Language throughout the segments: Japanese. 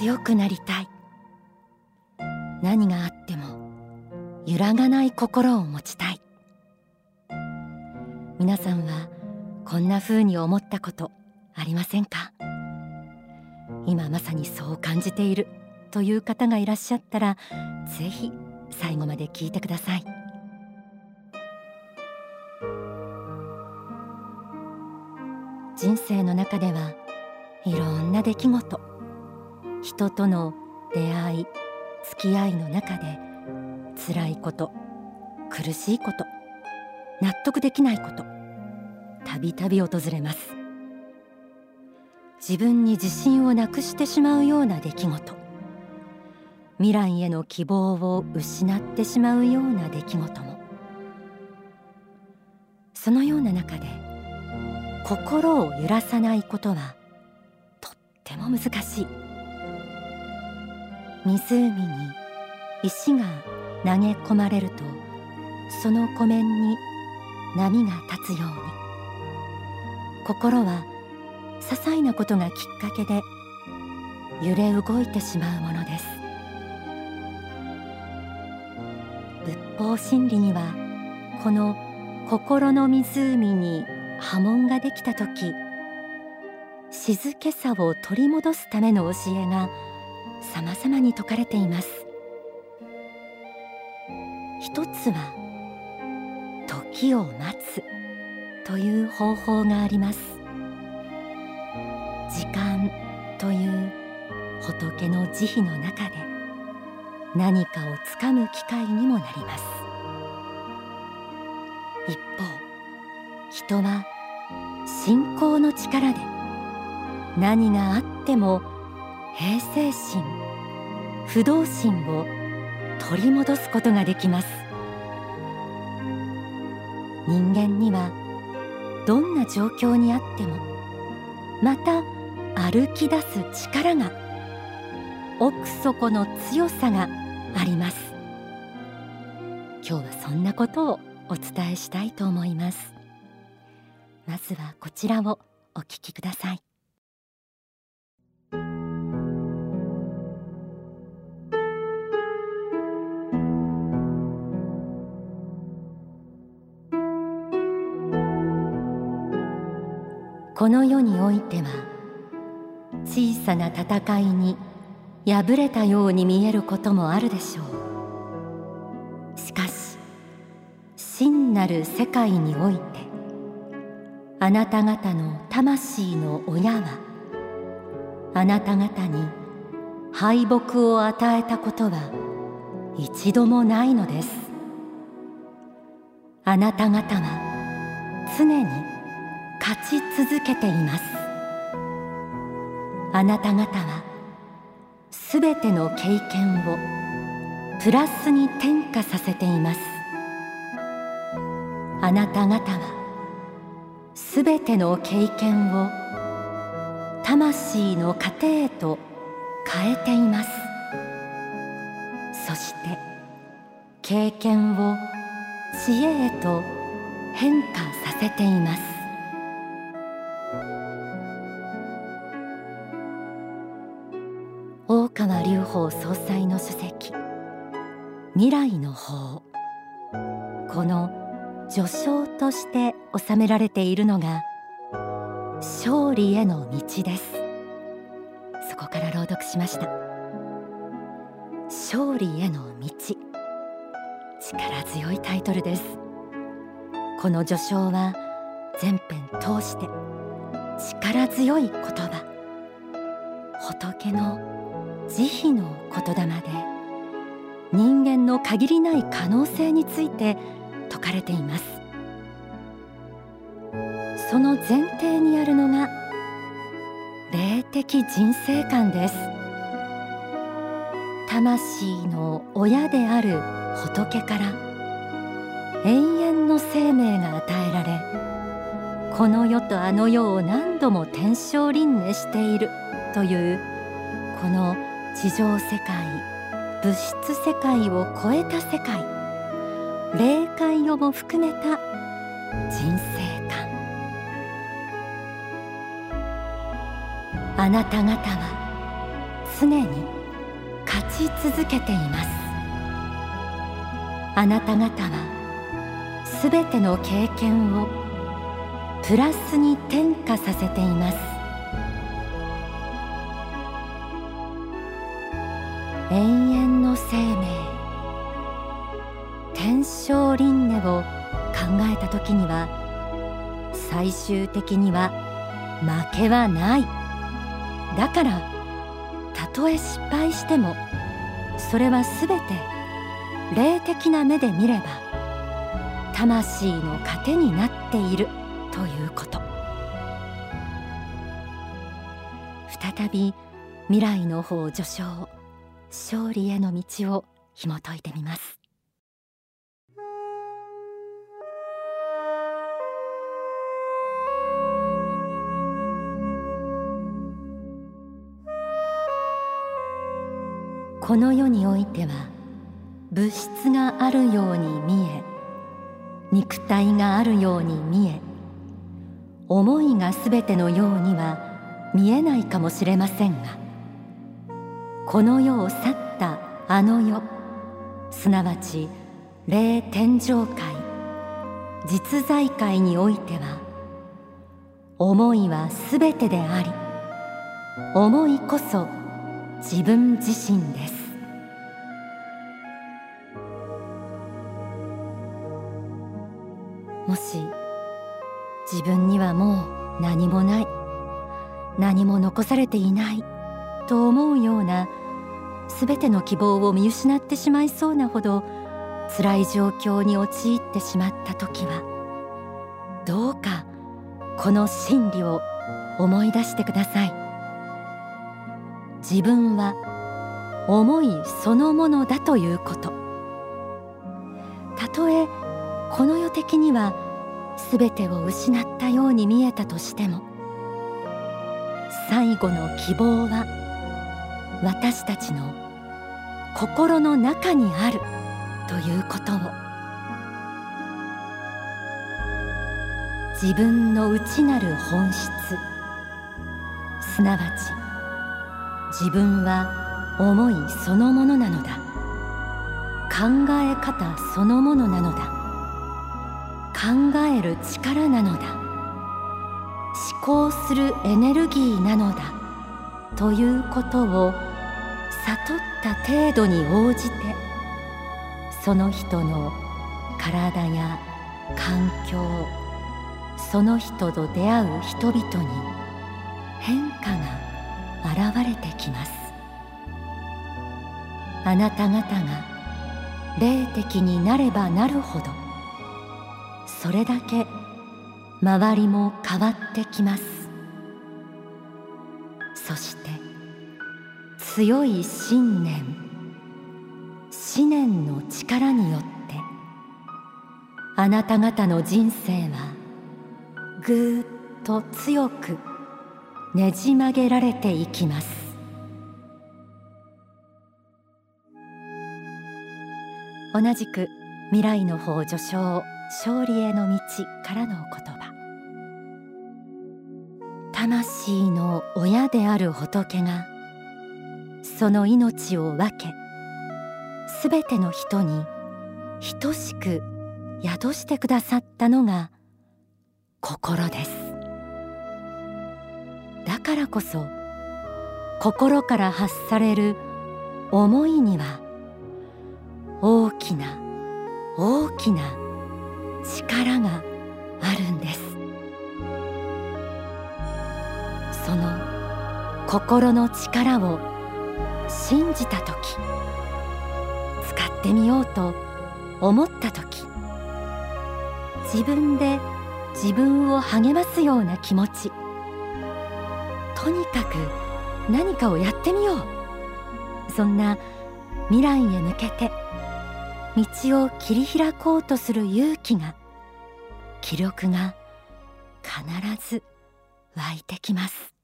強くなりたい。何があっても揺らがない心を持ちたい。皆さんはこんな風に思ったことありませんか？今まさにそう感じているという方がいらっしゃったらぜひ最後まで聞いてください。人生の中ではいろんな出来事人との出会い付き合いの中で辛いこと苦しいこと納得できないことたびたび訪れます。自分に自信をなくしてしまうような出来事。未来への希望を失ってしまうような出来事も。そのような中で心を揺らさないことはとっても難しい。湖に石が投げ込まれるとその湖面に波が立つように。心は些細なことがきっかけで揺れ動いてしまうものです。仏法真理にはこの心の湖に波紋ができた時静けさを取り戻すための教えが様々に説かれています。一つは時を待つという方法があります。時間という仏の慈悲の中で何かをつかむ機会にもなります。一方人は信仰の力で何があっても平静心。不動心を取り戻すことができます。人間にはどんな状況にあってもまた歩き出す力が奥底の強さがあります。今日はそんなことをお伝えしたいと思います。まずはこちらをお聞きください。この世においては小さな戦いに敗れたように見えることもあるでしょう。しかし真なる世界においてあなた方の魂の親はあなた方に敗北を与えたことは一度もないのです。あなた方は常に勝ち続けています。あなた方はすべての経験をプラスに転化させています。あなた方はすべての経験を魂の糧へと変えています。そして経験を知恵へと変化させています。法総裁の書籍。未来の法。この序章として収められているのが勝利への道です。そこから朗読しました。勝利への道。力強いタイトルです。この序章は全編通して力強い言葉。仏の慈悲の言霊で人間の限りない可能性について説かれていますその前提にあるのが霊的人生観です魂の親である仏から永遠の生命が与えられこの世とあの世を何度も天正輪廻しているというこの地上世界物質世界を超えた世界霊界をも含めた人生観。あなた方は常に勝ち続けています。あなた方はすべての経験をプラスに転化させています。永遠の生命天正輪廻を考えた時には最終的には負けはないだからたとえ失敗してもそれはすべて霊的な目で見れば魂の糧になっているということ。再び未来の方序章。勝利への道を紐解いてみます。この世においては物質があるように見え肉体があるように見え思いがすべてのようには見えないかもしれませんがこの世を去ったあの世。すなわち霊天上界。実在界においては思いはすべてであり思いこそ自分自身です。もし自分にはもう何もない。何も残されていない。と思うようなすべての希望を見失ってしまいそうなほど辛い状況に陥ってしまった時はどうかこの真理を思い出してください。自分は思いそのものだということ。たとえこの世的には全てを失ったように見えたとしても最後の希望は私たちの心の中にあるということを。自分の内なる本質。すなわち自分は思いそのものなのだ。考え方そのものなのだ。考える力なのだ。思考するエネルギーなのだ。ということを悟った程度に応じてその人の体や環境その人と出会う人々に変化が現れてきます。あなた方が霊的になればなるほどそれだけ周りも変わってきます。そして強い信念。思念の力によってあなた方の人生はぐーっと強くねじ曲げられていきます。同じく未来の方序章勝利への道からの言葉。魂の親である仏がその命を分けすべての人に等しく宿してくださったのが心です。だからこそ心から発される思いには大きな大きな力があるんです。その心の力を信じた時使ってみようと思った時自分で自分を励ますような気持ちとにかく何かをやってみようそんな未来へ向けて道を切り開こうとする勇気が気力が必ず湧いてきます。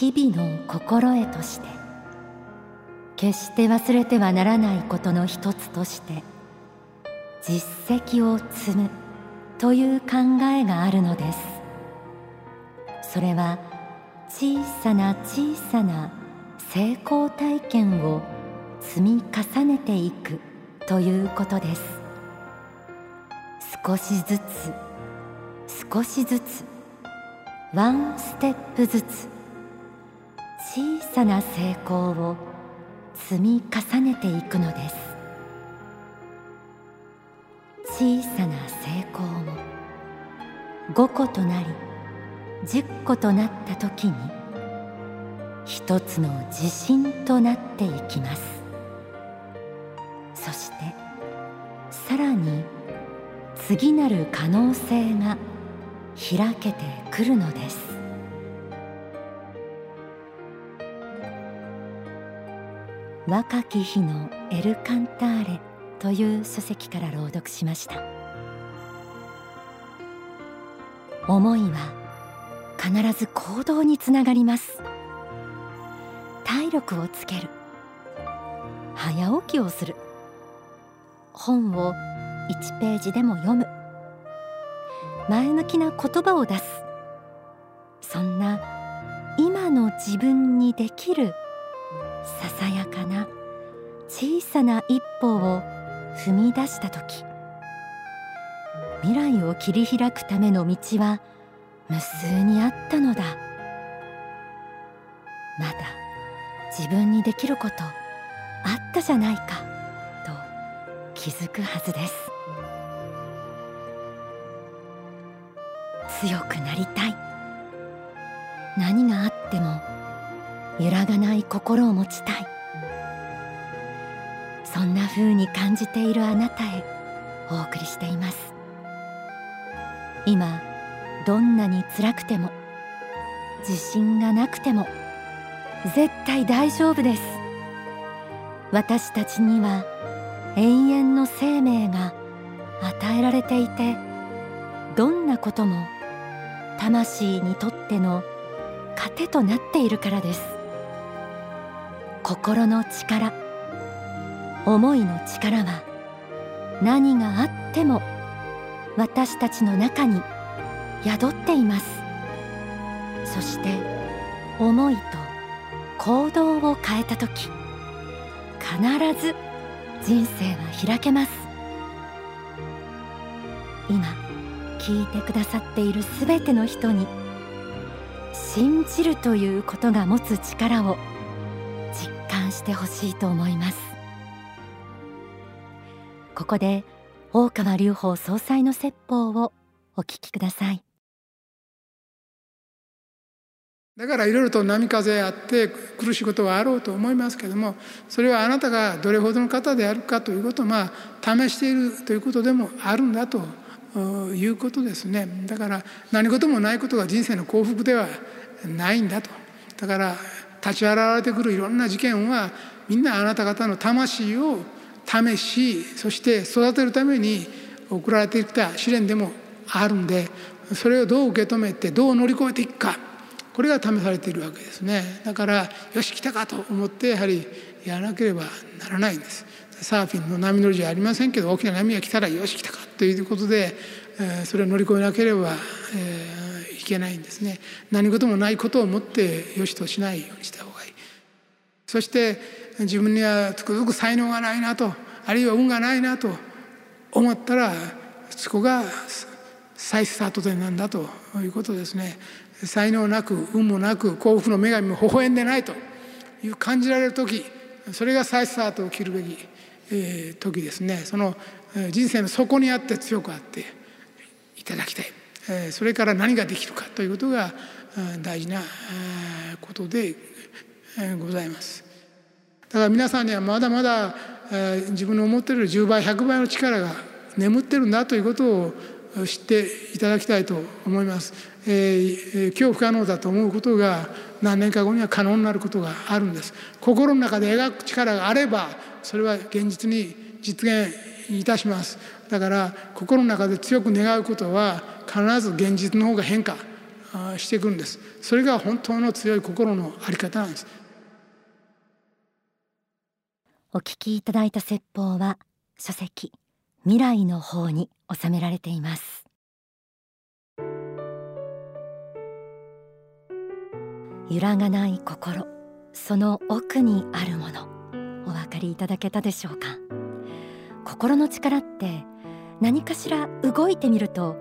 日々の心得として決して忘れてはならないことの一つとして実績を積むという考えがあるのです。それは小さな小さな成功体験を積み重ねていくということです。少しずつ少しずつワンステップずつ小さな成功を積み重ねていくのです。小さな成功も5個となり10個となった時に一つの自信となっていきます。そしてさらに次なる可能性が開けてくるのです。若き日のエルカンターレという書籍から朗読しました。思いは必ず行動につながります。体力をつける。早起きをする。本を1ページでも読む。前向きな言葉を出す。そんな今の自分にできるささやかな小さな一歩を踏み出した時。未来を切り開くための道は無数にあったのだ。まだ自分にできることあったじゃないかと気づくはずです。強くなりたい。何があっても揺らがない心を持ちたい。そんな風に感じているあなたへお送りしています。今どんなに辛くても自信がなくても絶対大丈夫です。私たちには永遠の生命が与えられていてどんなことも魂にとっての糧となっているからです。心の力。思いの力は何があっても私たちの中に宿っています。そして思いと行動を変えた時必ず人生は開けます。今聞いてくださっているすべての人に信じるということが持つ力を感してほしいと思います。ここで大川隆法総裁の説法をお聞きください。だからいろいろと波風あって苦しいことはあろうと思いますけれどもそれはあなたがどれほどの方であるかということをまあ試しているということでもあるんだということですね。だから何事もないことが人生の幸福ではないんだと。だから立ち現れてくるいろんな事件はみんなあなた方の魂を試しそして育てるために送られてきた試練でもあるんでそれをどう受け止めてどう乗り越えていくかこれが試されているわけですね。だからよし来たかと思ってやはりやらなければならないんです。サーフィンの波乗りじゃありませんけど大きな波が来たらよし来たかということで、それを乗り越えなければ、えけないんですね。何事もないことをもってよしとしないようにした方がいい。そして自分にはつくづく才能がないなとあるいは運がないなと思ったらそこが再スタート点なんだということですね。才能なく運もなく幸福の女神も微笑んでないという感じられる時それが再スタートを切るべき、え、時ですね。その人生の底にあって強くあっていただきたい、それから何ができるかということが大事なことでございます。だから皆さんにはまだまだ自分の思っている10倍100倍の力が眠ってるんだということを知っていただきたいと思います、えー、今日不可能だと思うことが何年か後には可能になることがあるんです。心の中で描く力があればそれは現実に実現いたします。だから心の中で強く願うことは必ず現実の方が変化していくんです。それが本当の強い心の在り方なんです。お聞きいただいた説法は書籍未来の方に収められています。揺らがない心その奥にあるものお分かりいただけたでしょうか？心の力って何かしら動いてみると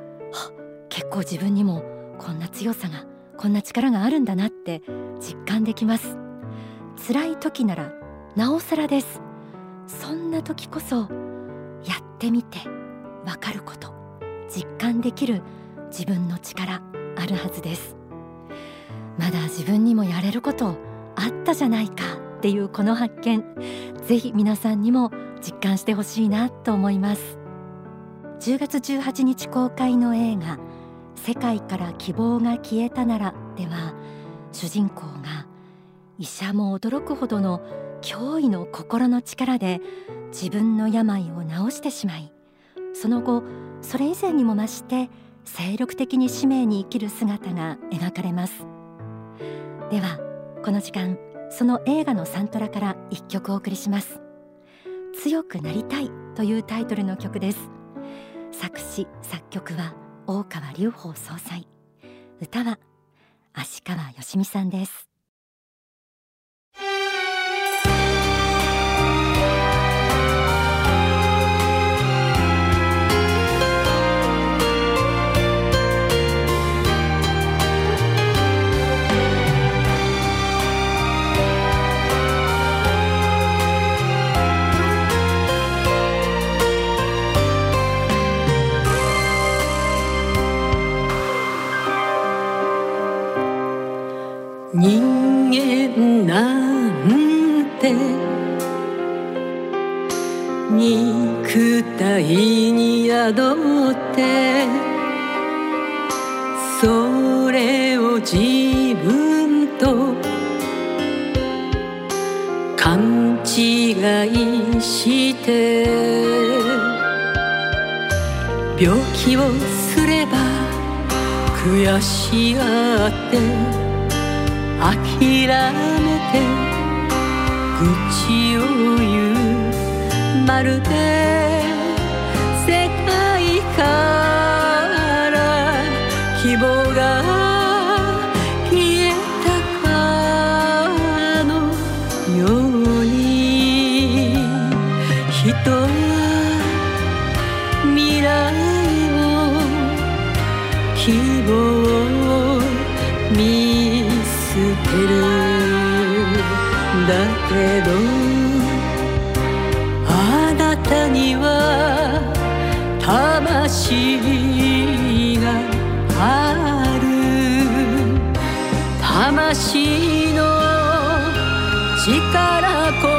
結構自分にもこんな強さがこんな力があるんだなって実感できます。辛い時ならなおさらです。そんな時こそやってみてわかること。実感できる自分の力あるはずです。まだ自分にもやれることあったじゃないかっていうこの発見。ぜひ皆さんにも実感してほしいなと思います。10月18日公開の映画世界から希望が消えたならでは主人公が医者も驚くほどの驚異の心の力で自分の病を治してしまいその後それ以前にも増して精力的に使命に生きる姿が描かれます。ではこの時間その映画のサントラから一曲お送りします。強くなりたいというタイトルの曲です。作詞作曲は大川隆法総裁。歌は足川よみさんです。病気をすれば悔しがって諦めて愚痴を言う。まるでだけどあなたには魂がある。魂の力こ